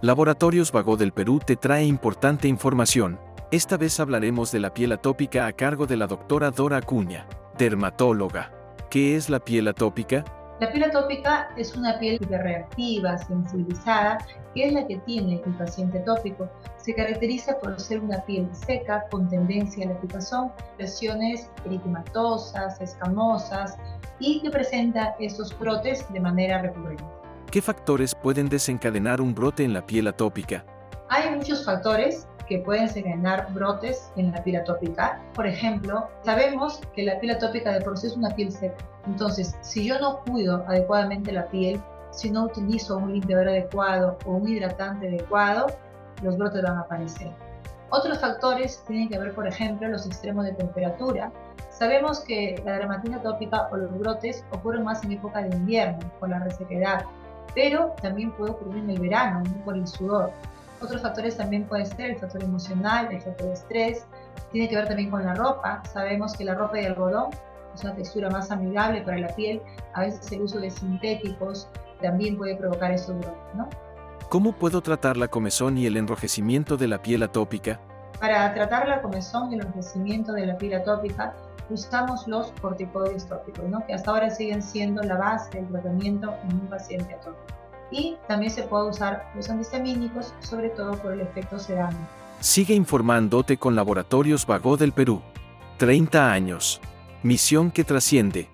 Laboratorios Vago del Perú te trae importante información. Esta vez hablaremos de la piel atópica a cargo de la doctora Dora Acuña, dermatóloga. ¿Qué es la piel atópica? La piel atópica es una piel hiperreactiva, sensibilizada, que es la que tiene el paciente atópico. Se caracteriza por ser una piel seca con tendencia a la picazón, lesiones eritematosas, escamosas y que presenta estos brotes de manera recurrente. ¿Qué factores pueden desencadenar un brote en la piel atópica? Hay muchos factores que pueden desencadenar brotes en la piel atópica. Por ejemplo, sabemos que la piel atópica de por sí es una piel seca. Entonces, si yo no cuido adecuadamente la piel, si no utilizo un limpiador adecuado o un hidratante adecuado, los brotes van a aparecer. Otros factores tienen que ver, por ejemplo, los extremos de temperatura. Sabemos que la dermatitis atópica o los brotes ocurren más en época de invierno, con la resequedad pero también puede ocurrir en el verano, por el sudor. Otros factores también pueden ser el factor emocional, el factor de estrés, tiene que ver también con la ropa. Sabemos que la ropa de algodón es una textura más amigable para la piel, a veces el uso de sintéticos también puede provocar esos brotes, ¿no? ¿Cómo puedo tratar la comezón y el enrojecimiento de la piel atópica? Para tratar la comezón y el enrojecimiento de la piel atópica, usamos los corticoides tópicos, ¿no? que hasta ahora siguen siendo la base del tratamiento en un paciente atópico. Y también se puede usar los antihistamínicos, sobre todo por el efecto sedante. Sigue informándote con Laboratorios Vago del Perú. 30 años. Misión que trasciende.